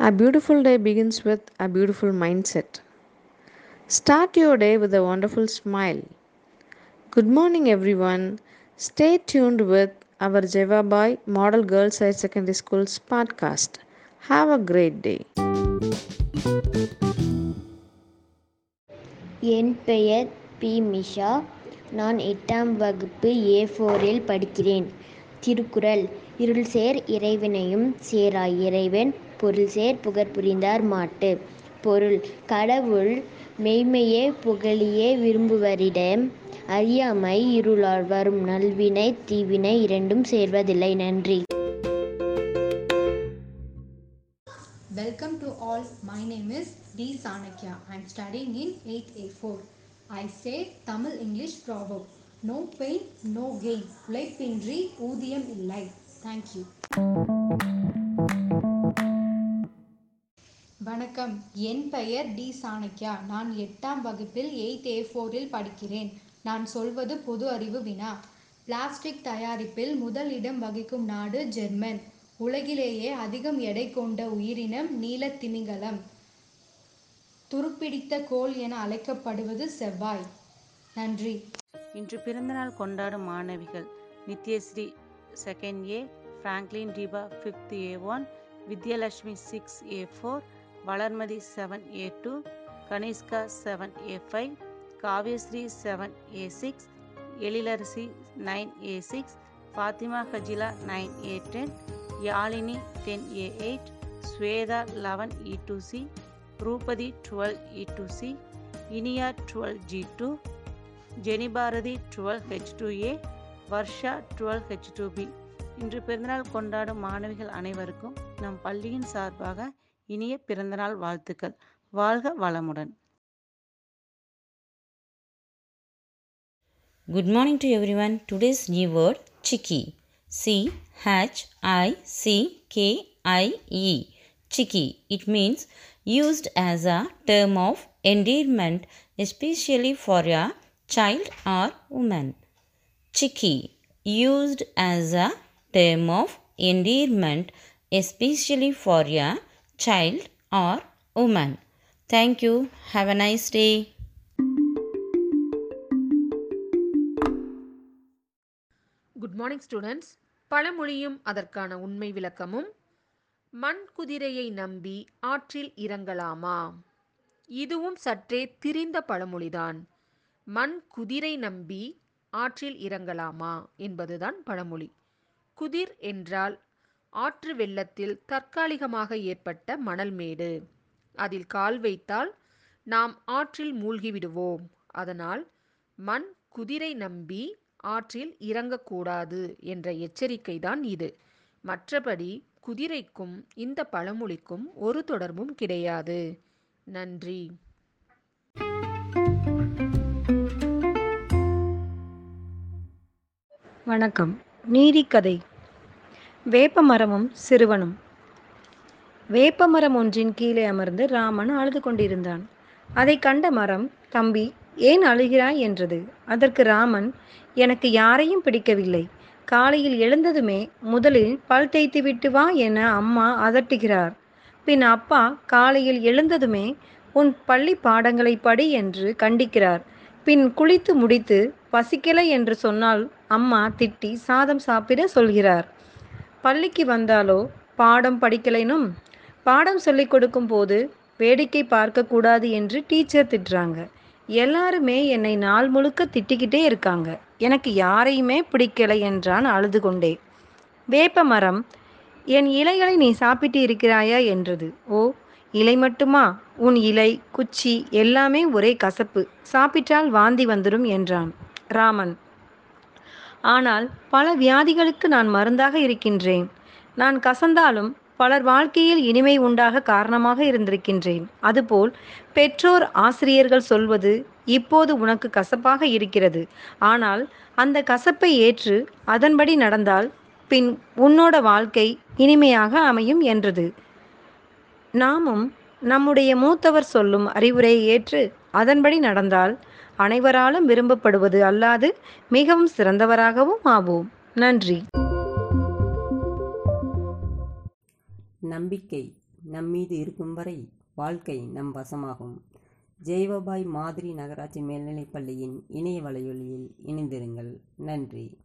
A beautiful day begins with a beautiful mindset. Start your day with a wonderful smile. Good morning, everyone. Stay tuned with our Jevabai Model Girls High Secondary School's podcast. Have a great day. என் பெயர் B மிஷா நான் எட்டாம் வகுப்பு ஏ ஃபோரில் படிக்கிறேன் திருக்குறள் இருள் சேர் இறைவனையும் சேராய் இறைவன் பொருள் சேர் புகர் புரிந்தார் மாட்டு. பொருள்: கடவுள் மெய்மையே புகழியே விரும்புவரிடம் அறியாமை இருளால் வரும் நல்வினை தீவினை இரண்டும் சேர்வதில்லை. நன்றி. Welcome to all. My name is D. Sanakya. Studying am eight in 8A4. I say Tamil English proverb. No pain, no gain. உழைப்பின்றி ஊதியம் இல்லை. Thank you. வணக்கம். என் பெயர் டி. சாணக்யா. நான் எட்டாம் வகுப்பில் எயித் ஏ ஃபோரில் படிக்கிறேன். நான் சொல்வது பொது அறிவு வினா. பிளாஸ்டிக் தயாரிப்பில் முதல் இடம் வகிக்கும் நாடு ஜெர்மன். உலகிலேயே அதிகம் எடை கொண்ட உயிரினம் நீலத்திமிங்கலம் துருப்பிடித்த கோள் என அழைக்கப்படுவது செவ்வாய். நன்றி. இன்று பிறந்தநாள் கொண்டாடும் மாணவிகள் Nithyashree second A Franklin Dipa fifth A one Vidyalakshmi six A four Valarmathi seven A two Kanishka seven A five Kaviyasri seven A six Ezhilarasi nine A six Fathima Hajila nine A ten Yazhini ten A eight Swetha eleven E two C Roopathi twelve E two C Iniya twelve G two Jenibharathi twelve H two A Varsha twelve H two B. இன்று பிறந்தநாள் கொண்டாடும் மாணவிகள் அனைவருக்கும் நம் பள்ளியின் சார்பாக இனிய பிறந்தநாள் வாழ்த்துக்கள் வாழ்க வளமுடன் Good morning to everyone. Today's new word chicky. C H I C K I E. Chicky. It means used as a term of endearment, especially for a child or woman. Chicky. Used as a term of endearment, especially for a child or woman. Thank you. Have a nice day. Good morning students பழமொழியும் அதற்கான உண்மை விளக்கமும் மண் குதிரையை நம்பி ஆற்றில் இறங்கலாமா இதுவும் சற்றே திரிந்த பழமொழிதான் மண் குதிரை நம்பி ஆற்றில் இறங்கலாமா என்பதுதான் பழமொழி குதிர் என்றால் ஆற்று வெள்ளத்தில் தற்காலிகமாக ஏற்பட்ட மணல் மேடு. அதில் கால் வைத்தால் நாம் ஆற்றில் மூழ்கிவிடுவோம். அதனால் மண் குதிரை நம்பி ஆற்றில் இறங்கக்கூடாது என்ற எச்சரிக்கை தான் இது. மற்றபடி குதிரைக்கும் இந்த பழமொழிக்கும் ஒரு தொடர்பும் கிடையாது. நன்றி. வணக்கம். நீதிக்கதை வேப்பமரமும் சிறுவனும். வேப்பமரம் ஒன்றின் கீழே அமர்ந்து ராமன் அழுது கொண்டிருந்தான். அதை கண்ட மரம் தம்பி ஏன் அழுகிறாய்? என்றது. அதற்கு ராமன் எனக்கு யாரையும் பிடிக்கவில்லை. காலையில் எழுந்ததுமே முதலில் பல் தேய்த்து விட்டு வா என அம்மா அதட்டுகிறார். பின் அப்பா காலையில் எழுந்ததுமே உன் பள்ளி பாடங்களை படி என்று கண்டிக்கிறார். பின் குளித்து முடித்து பசிக்கலை என்று சொன்னால் அம்மா திட்டி சாதம் சாப்பிட சொல்கிறார். பள்ளிக்கு வந்தாலோ? பாடம் படிக்கலைனும்? பாடம் சொல்லிக் கொடுக்கும் போது வேடிக்கை பார்க்கக்கூடாது என்று டீச்சர் திட்டுறாங்க. எல்லாருமே என்னை நாள் முழுக்க திட்டிக்கிட்டே இருக்காங்க. எனக்கு யாரையுமே பிடிக்கலை என்றான் அழுது கொண்டே வேப்ப மரம் என் இலைகளை நீ சாப்பிட்டு இருக்கிறாயா? என்றது. ஓ இலை மட்டுமா? உன் இலை குச்சி எல்லாமே ஒரே கசப்பு. சாப்பிட்டால் வாந்தி வந்துடும் என்றான். ராமன் ஆனால் பல வியாதிகளுக்கு நான் மருந்தாக இருக்கின்றேன். நான் கசந்தாலும் பலர் வாழ்க்கையில் இனிமை உண்டாக காரணமாக இருந்திருக்கின்றேன். அதுபோல் பெற்றோர் ஆசிரியர்கள் சொல்வது இப்போது உனக்கு கசப்பாக இருக்கிறது. ஆனால் அந்த கசப்பை ஏற்று அதன்படி நடந்தால் பின் உன்னோட வாழ்க்கை இனிமையாக அமையும் என்றது. நாமும் நம்முடைய மூத்தவர் சொல்லும் அறிவுரையை ஏற்று அதன்படி நடந்தால் அனைவராலும் விரும்பப்படுவது அல்லாது மிகவும் சிறந்தவராகவும் ஆவோம். நன்றி. நம்பிக்கை நம்மீது இருக்கும் வரை வாழ்க்கை நம் வசமாகும். ஜெய்வபாய் மாதிரி நகராட்சி மேல்நிலைப் பள்ளியின் இணைய வலையொலியில் இணைந்திருங்கள். நன்றி.